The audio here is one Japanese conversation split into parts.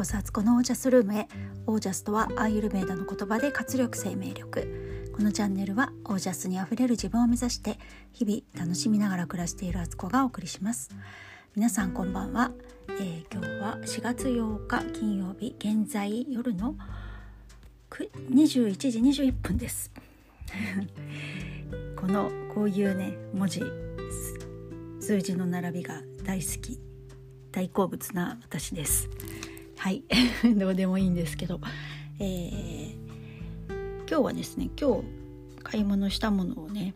こそアツコのオージャスルームへ。オージャスとはアーユルベーダの言葉で活力生命力。このチャンネルはオージャスにあふれる自分を目指して日々楽しみながら暮らしているアツコがお送りします。皆さんこんばんは、えー、今日は4月8日金曜日現在夜の21時21分です。このこういうね文字数字の並びが大好き大好物な私です。はい。どうでもいいんですけど、えー、今日はですね今日買い物したものをね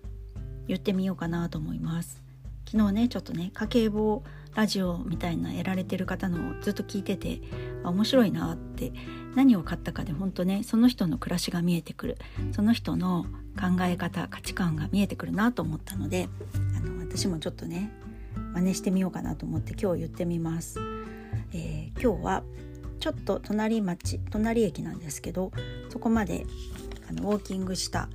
言ってみようかなと思います。昨日ねちょっとね家計簿ラジオみたいなやられてる方のをずっと聞いてて面白いなって何を買ったかで本当ねその人の暮らしが見えてくる。その人の考え方価値観が見えてくるなと思ったのであの私もちょっとね真似してみようかなと思って今日言ってみます。えー、今日はちょっと隣町隣駅なんですけどそこまであのウォーキングした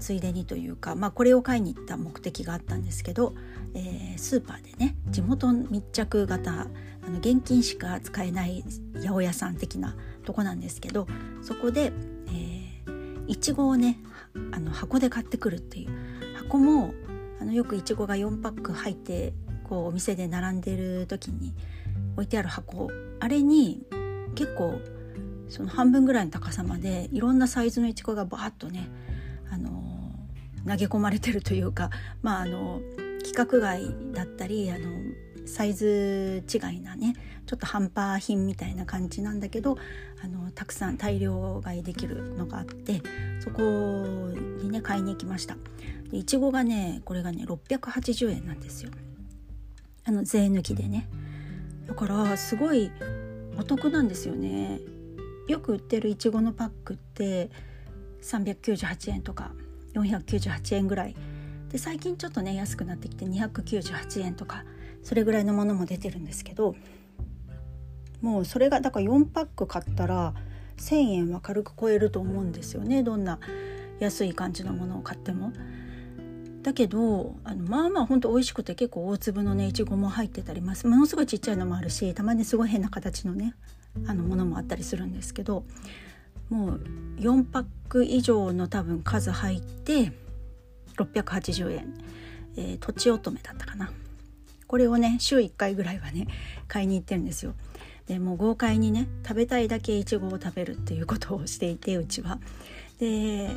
ついでにというか、まあ、これを買いに行った目的があったんですけど、えー、スーパーでね地元密着型あの現金しか使えない八百屋さん的なとこなんですけどそこで、えー、いちごをねあの箱で買ってくるっていう箱もあのよくいちごが4パック入ってこうお店で並んでる時に置いてある箱あれに結構その半分ぐらいの高さまでいろんなサイズのいちごがバーッとね、あの、投げ込まれてるというか まああの規格外だったりあのサイズ違いなねちょっと半端品みたいな感じなんだけどあのたくさん大量買いできるのがあってそこにね買いに行きました。いちごがねこれがね680円なんですよ。あの税抜きでね。だからすごいお得なんですよね。よく売ってるいちごのパックって398円とか498円ぐらい。で最近ちょっとね安くなってきて298円とかそれぐらいのものも出てるんですけどもうそれがだから4パック買ったら1,000円は軽く超えると思うんですよね。どんな安い感じのものを買っても。だけどあのまあまあほんと美味しくて結構大粒のねいちごも入ってたります。ものすごいちっちゃいのもあるしたまにすごい変な形のねあのものもあったりするんですけどもう4パック以上の多分数入って680円、えー、とちおとめだったかな。これをね週1回ぐらいはね買いに行ってるんですよ。でもう豪快にね食べたいだけいちごを食べるっていうことをしていてうちは。で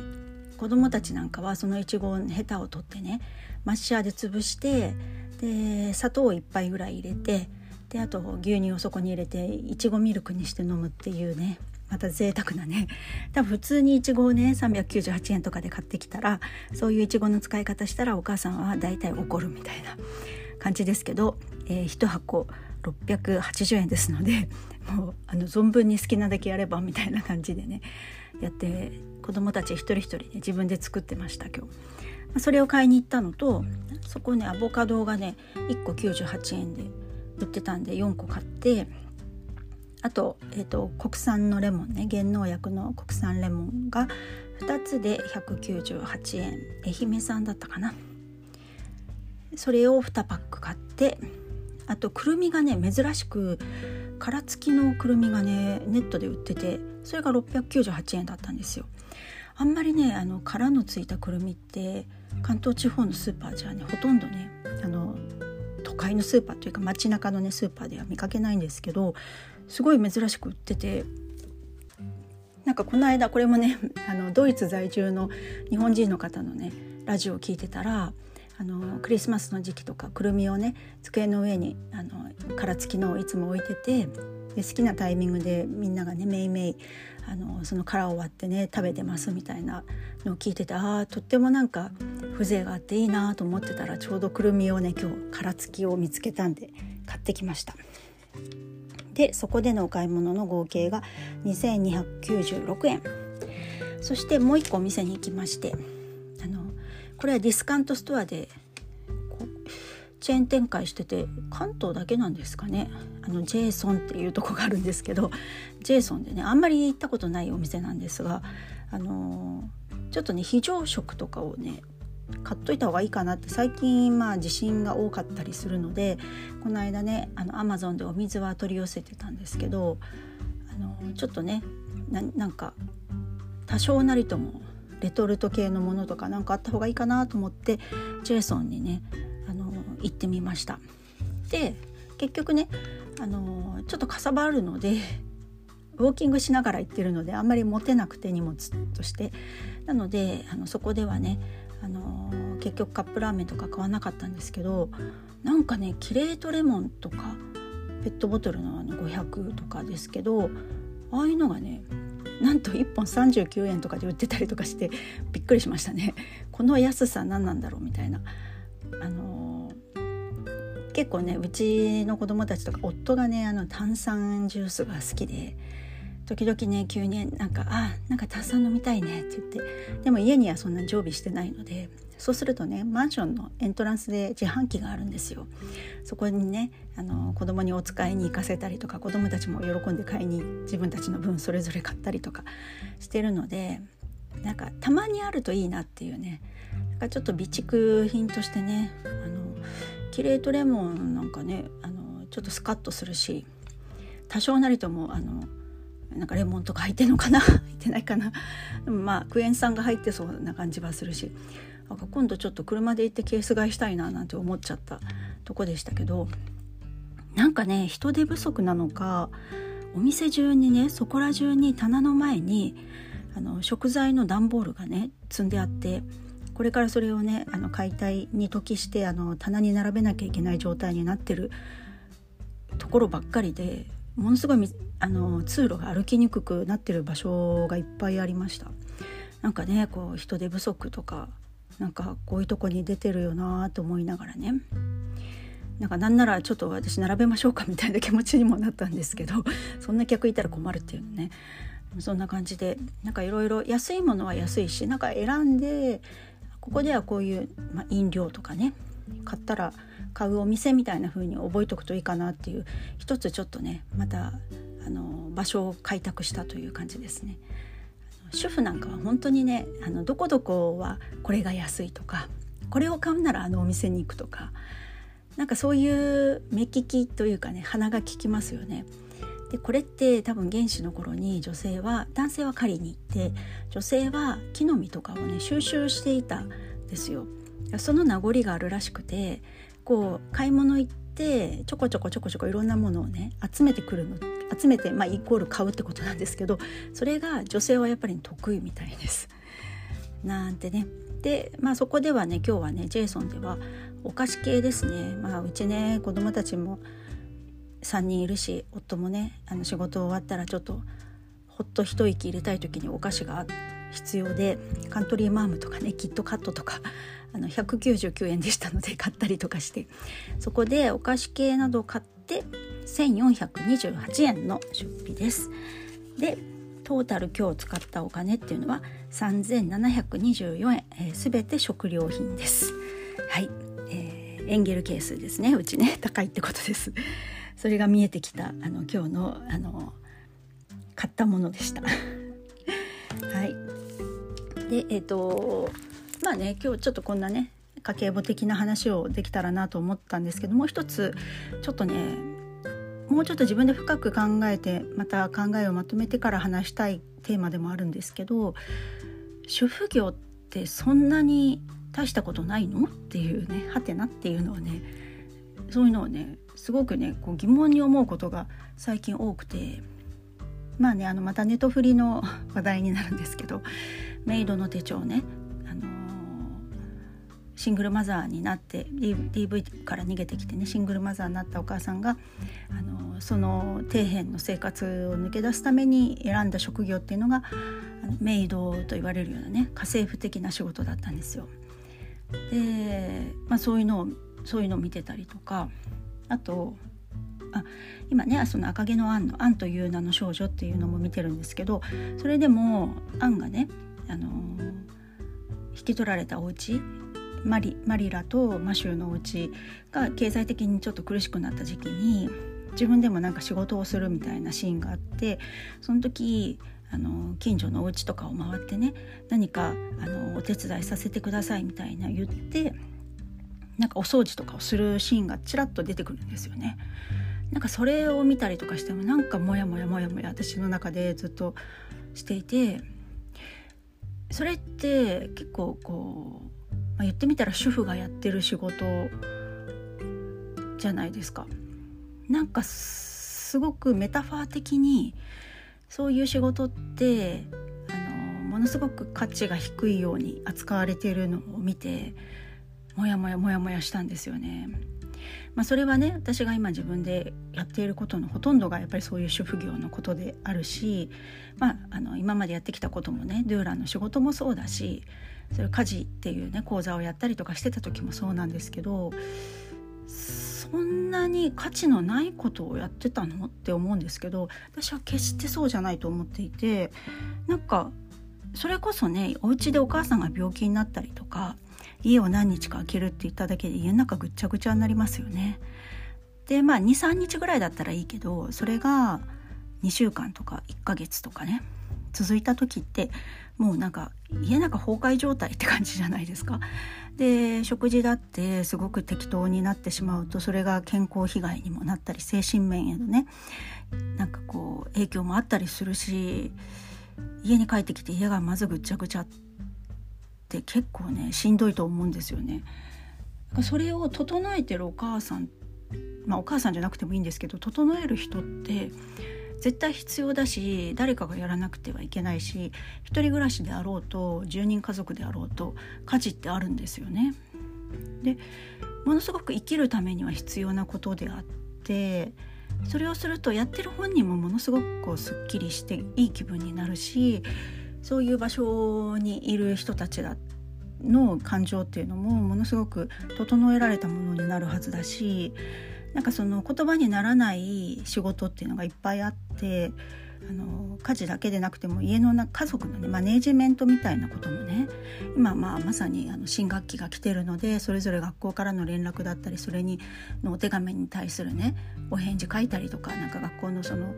子供たちなんかはそのいちごのヘタを取ってねマッシャーで潰してで砂糖を1杯ぐらい入れてであと牛乳をそこに入れていちごミルクにして飲むっていうねまた贅沢なね 多分普通にいちごをね398円とかで買ってきたらそういういちごの使い方したらお母さんは大体怒るみたいな感じですけど、えー、1箱680円ですのでもうあの存分に好きなだけやればみたいな感じでねやって子供たち一人一人ね自分で作ってました今日。それを買いに行ったのとそこねアボカドがね1個98円で売ってたんで4個買ってあと,、えーと、国産のレモンね原農薬の国産レモンが2つで198円。愛媛産だったかな。それを2パック買ってあとくるみがね珍しく殻付きのくるみがねネットで売っててそれが698円だったんですよ。あんまりねあの殻のついたくるみって関東地方のスーパーじゃねほとんどねあの都会のスーパーというか街中のねスーパーでは見かけないんですけどすごい珍しく売っててなんかこの間これもねあのドイツ在住の日本人の方のねラジオを聞いてたらあのクリスマスの時期とかくるみをね机の上にあの殻付きのをいつも置いててで好きなタイミングでみんながねめいめいあのその殻を割ってね食べてますみたいなのを聞いててあとってもなんか風情があっていいなと思ってたらちょうどくるみをね今日殻付きを見つけたんで買ってきました。でそこでのお買い物の合計が2296円そしてもう一個お店に行きましてこれはディスカウントストアでチェーン展開してて関東だけなんですかね。あのジェイソンっていうとこがあるんですけどジェイソンでねあんまり行ったことないお店なんですがあのー、ちょっとね非常食とかをね買っといた方がいいかなって最近まあ地震が多かったりするのでこの間ねあのアマゾンでお水は取り寄せてたんですけどあのちょっとねなんか多少なりともレトルト系のものとか何かあった方がいいかなと思ってジェイソンにねあの行ってみました。で結局ねあのちょっとかさばるのでウォーキングしながら行ってるのであんまり持てなくて荷物としてなのであのそこではねあの結局カップラーメンとか買わなかったんですけどなんかねキレートレモンとかペットボトルのあの500とかですけどああいうのがねなんと1本39円とかで売ってたりとかしてびっくりしましたね。この安さ何なんだろうみたいな。あのー、結構ねうちの子供たちとか夫がねあの炭酸ジュースが好きで時々ね急になんか「あなんか炭酸飲みたいね」って言ってでも家にはそんな常備してないのでそうするとねマンションのエントランスで自販機があるんですよ。そこにねあの子供にお使いに行かせたりとか子供たちも喜んで買いに自分たちの分それぞれ買ったりとかしてるのでなんかたまにあるといいなっていうねなんかちょっと備蓄品としてねあのキレートレモンなんかねあのちょっとスカッとするし多少なりともあのなんかレモンとか入ってんのかな？入ってないかな？でもまあクエン酸が入ってそうな感じはするし。なんか今度ちょっと車で行ってケース買いしたいななんて思っちゃったとこでしたけど。なんかね人手不足なのかお店中にねそこら中に棚の前にあの食材の段ボールがね積んであってこれからそれをねあの解体に時してあの棚に並べなきゃいけない状態になってるところばっかりでものすごいあの通路が歩きにくくなってる場所がいっぱいありました。なんかねこう人手不足とかなんかこういうとこに出てるよなと思いながらね。なんかなんならちょっと私並べましょうかみたいな気持ちにもなったんですけど そんな客いたら困るっていうね。そんな感じでなんかいろいろ安いものは安いしなんか選んでここではこういう、まあ、飲料とかね買ったら買うお店みたいな風に覚えておくといいかなっていう一つちょっとねまたあの場所を開拓したという感じですね。主婦なんかは本当にねあのどこどこはこれが安いとかこれを買うならあのお店に行くとかなんかそういう目利きというかね鼻が利きますよね。でこれって多分原始の頃に女性は男性は狩りに行って女性は木の実とかをね収集していたんですよ。その名残があるらしくてこう買い物行ってちょこちょこちょこちょこいろんなものをね集めてくるの。集めて、まあ、イコール買うってことなんですけどそれが女性はやっぱり得意みたいです。なんてね。で、まあ、そこではね今日はねジェイソンではお菓子系ですね、まあ、うちね子供たちも3人いるし夫もねあの仕事終わったらちょっとほっと一息入れたい時にお菓子が必要でカントリーマームとかねキットカットとかあの199円でしたので買ったりとかしてそこでお菓子系など買って1428円の出費です。でトータル今日使ったお金っていうのは3724円、えー、全て食料品です。はい、えー、エンゲル係数ですねうちね 高いってことです。それが見えてきたあの今日のあの買ったものでした。はい。でえっ、ー、とまあね今日ちょっとこんなね家計簿的な話をできたらなと思ったんですけどもう一つちょっとねもうちょっと自分で深く考えてまた考えをまとめてから話したいテーマでもあるんですけど主婦業ってそんなに大したことないの？っていうねはてなっていうのはねそういうのをねすごくねこう疑問に思うことが最近多くてまあねあのまたネトフリの話題になるんですけどメイドの手帳ねシングルマザーになって DV から逃げてきてねシングルマザーになったお母さんがあのその底辺の生活を抜け出すために選んだ職業っていうのがメイドと言われるようなね家政婦的な仕事だったんですよ。で、まあ、そういうのをそういうのを見てたりとかあとあ今ねその赤毛のアンの「アンという名の少女」っていうのも見てるんですけどそれでもアンがねあの引き取られたお家マリマリラとマシューのお家が経済的にちょっと苦しくなった時期に自分でもなんか仕事をするみたいなシーンがあってその時あの近所のお家とかを回ってね何かあのお手伝いさせてくださいみたいな言ってなんかお掃除とかをするシーンがちらっと出てくるんですよね。なんかそれを見たりとかしてもなんかモヤモヤモヤモヤ私の中でずっとしていてそれって結構こう、まあ、言ってみたら主婦がやってる仕事じゃないですか。なんかすごくメタファー的にそういう仕事ってあのものすごく価値が低いように扱われているのを見てモヤモヤモヤモヤしたんですよね。まあ、それはね私が今自分でやっていることのほとんどがやっぱりそういう主婦業のことであるし、まあ、あの今までやってきたこともねドゥーランの仕事もそうだしそれ家事っていうね講座をやったりとかしてた時もそうなんですけどそんなに価値のないことをやってたのって思うんですけど私は決してそうじゃないと思っていてなんかそれこそねお家でお母さんが病気になったりとか家を何日か空けるって言っただけで家の中ぐっちゃぐちゃになりますよね。でまあ23日ぐらいだったらいいけどそれが2週間とか1ヶ月とかね続いた時ってもうなんか家の中崩壊状態って感じじゃないですか。で食事だってすごく適当になってしまうとそれが健康被害にもなったり精神面へのねなんかこう影響もあったりするし家に帰ってきて家がまずぐっちゃぐちゃって結構ねしんどいと思うんですよね。それを整えてるお母さんまあお母さんじゃなくてもいいんですけど整える人って絶対必要だし誰かがやらなくてはいけないし一人暮らしであろうと住人家族であろうと家事ってあるんですよね。でものすごく生きるためには必要なことであってそれをするとやってる本人もものすごくこうすっきりしていい気分になるしそういう場所にいる人たちだの感情っていうのもものすごく整えられたものになるはずだしなんかその言葉にならない仕事っていうのがいっぱいあってあの家事だけでなくても家のな家族のねマネージメントみたいなこともね今まあまさにあの新学期が来てるのでそれぞれ学校からの連絡だったりそれにのお手紙に対するねお返事書いたりとかなんか学校のその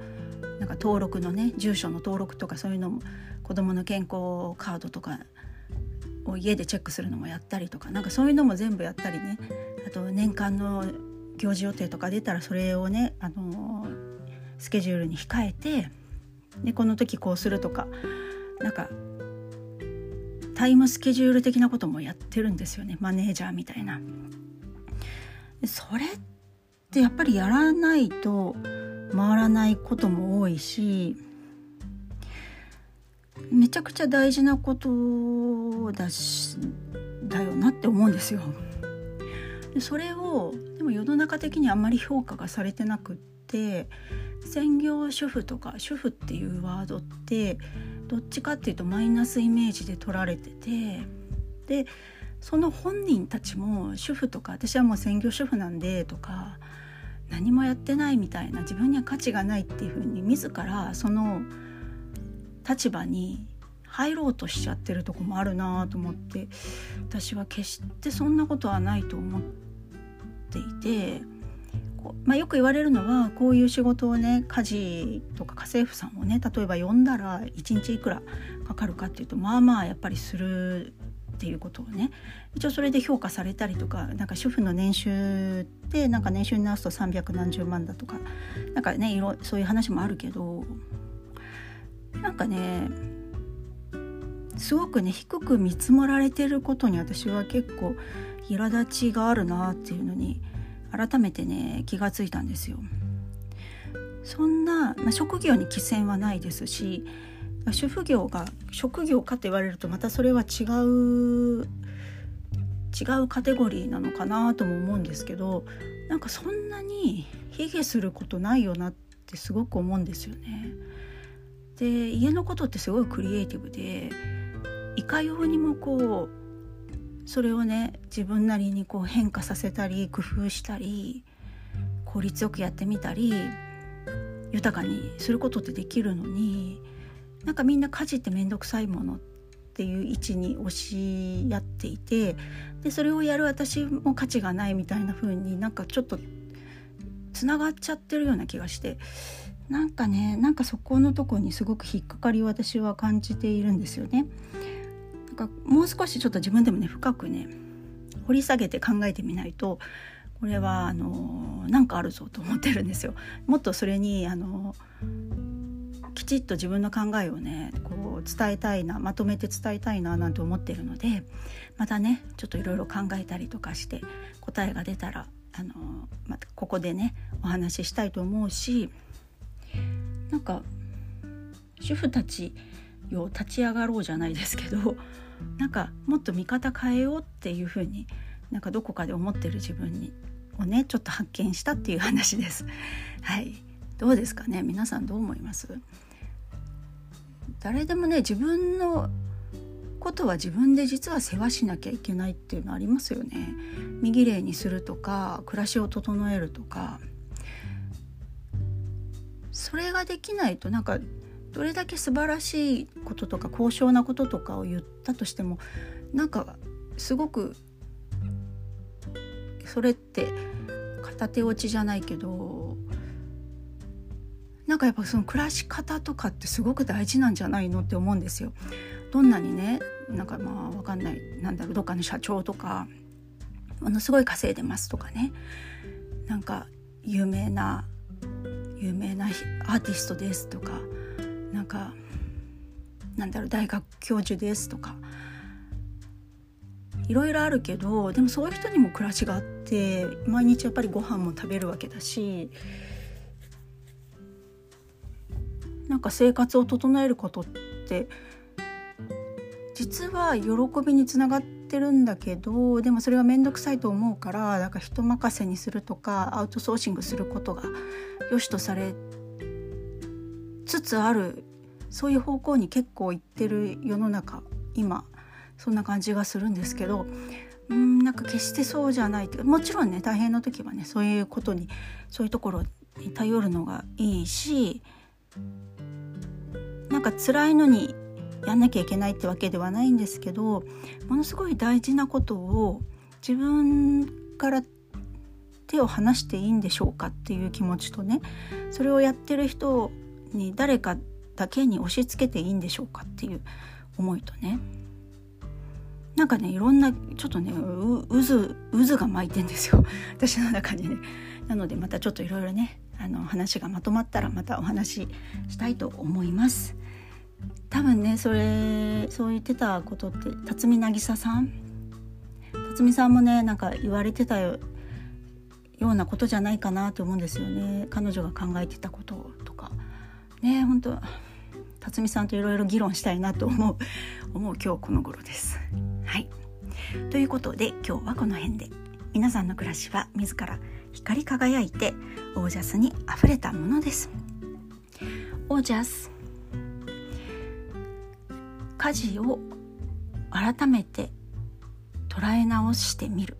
なんか登録のね住所の登録とかそういうのも子どもの健康カードとかを家でチェックするのもやったりとかなんかそういうのも全部やったりね。あと年間の行事予定とか出たらそれをね、あのスケジュールに控えてでこの時こうするとかなんかタイムスケジュール的なこともやってるんですよねマネージャーみたいな。それってやっぱりやらないと回らないことも多いしめちゃくちゃ大事なことだしだよなって思うんですよ。でそれをでも世の中的にあんまり評価がされてなくって専業主婦とか主婦っていうワードってどっちかっていうとマイナスイメージで取られててでその本人たちも主婦とか私はもう専業主婦なんでとか何もやってないみたいな自分には価値がないっていうふうに自らその立場に入ろうとしちゃってるとこもあるなと思って私は決してそんなことはないと思っていて、まあ、よく言われるのはこういう仕事をね家事とか家政婦さんをね例えば呼んだら1日いくらかかるかっていうとまあまあやっぱりするっていうことをね一応それで評価されたりとかなんか主婦の年収ってなんか年収に直すと300何十万だとかなんかねいろそういう話もあるけどなんかねすごくね低く見積もられてることに私は結構苛立ちがあるなっていうのに改めてね気がついたんですよ。そんな、まあ、職業に寄せはないですし主婦業が職業かって言われるとまたそれは違う違うカテゴリーなのかなとも思うんですけどなんかそんなに卑下することないよなってすごく思うんですよね。で家のことってすごいクリエイティブでいかようにもこうそれをね自分なりにこう変化させたり工夫したり効率よくやってみたり豊かにすることってできるのになんかみんな家事って面倒くさいものっていう位置に押しやっていてでそれをやる私も価値がないみたいな風になんかちょっとつながっちゃってるような気がしてなんかねなんかそこのとこにすごく引っかかりを私は感じているんですよね。なんかもう少しちょっと自分でもね深くね掘り下げて考えてみないとこれはあのなんかあるぞと思ってるんですよ。もっとそれにあのきちっと自分の考えをねこう伝えたいなまとめて伝えたいななんて思ってるのでまたねちょっといろいろ考えたりとかして答えが出たらあのまたここでねお話ししたいと思うしなんか主婦たちを立ち上がろうじゃないですけどなんかもっと見方変えようっていうふうになんかどこかで思ってる自分にをねちょっと発見したっていう話です。はいどうですかね？皆さんどう思います？誰でもね自分のことは自分で実は世話しなきゃいけないっていうのありますよね。身綺麗にするとか暮らしを整えるとかそれができないとなんかどれだけ素晴らしいこととか高尚なこととかを言ったとしてもなんかすごくそれって片手落ちじゃないけどなんかやっぱその暮らし方とかってすごく大事なんじゃないのって思うんですよ。どんなにねなんかまあ分かんないなんだろうどっかの社長とかものすごい稼いでますとかねなんか有名な有名なアーティストですとかなんかなんだろう大学教授ですとか。いろいろあるけどでもそういう人にも暮らしがあって毎日やっぱりご飯も食べるわけだしなんか生活を整えることって実は喜びにつながってるんだけどでもそれは面倒くさいと思うからだか人任せにするとかアウトソーシングすることが良しとされつつあるそういう方向に結構いってる世の中今そんな感じがするんですけどうんなんか決してそうじゃないってもちろんね大変な時はねそういうことにそういうところに頼るのがいいしなんか辛いのにやんなきゃいけないってわけではないんですけどものすごい大事なことを自分から手を離していいんでしょうかっていう気持ちとねそれをやってる人に誰かだけに押し付けていいんでしょうかっていう思いとね。なんかねいろんなちょっとね渦渦が巻いてんですよ。私の中にね。なのでまたちょっといろいろねあの話がまとまったらまたお話ししたいと思います。多分ねそれそう言ってたことって辰巳渚さん？辰巳さんもねなんか言われてたようなことじゃないかなと思うんですよね。彼女が考えてたこととかね本当辰巳さんといろいろ議論したいなと思う思う今日この頃です。はいということで今日はこの辺で皆さんの暮らしは自ら光り輝いてオージャスにあふれたものです。オージャス家事を改めて捉え直してみる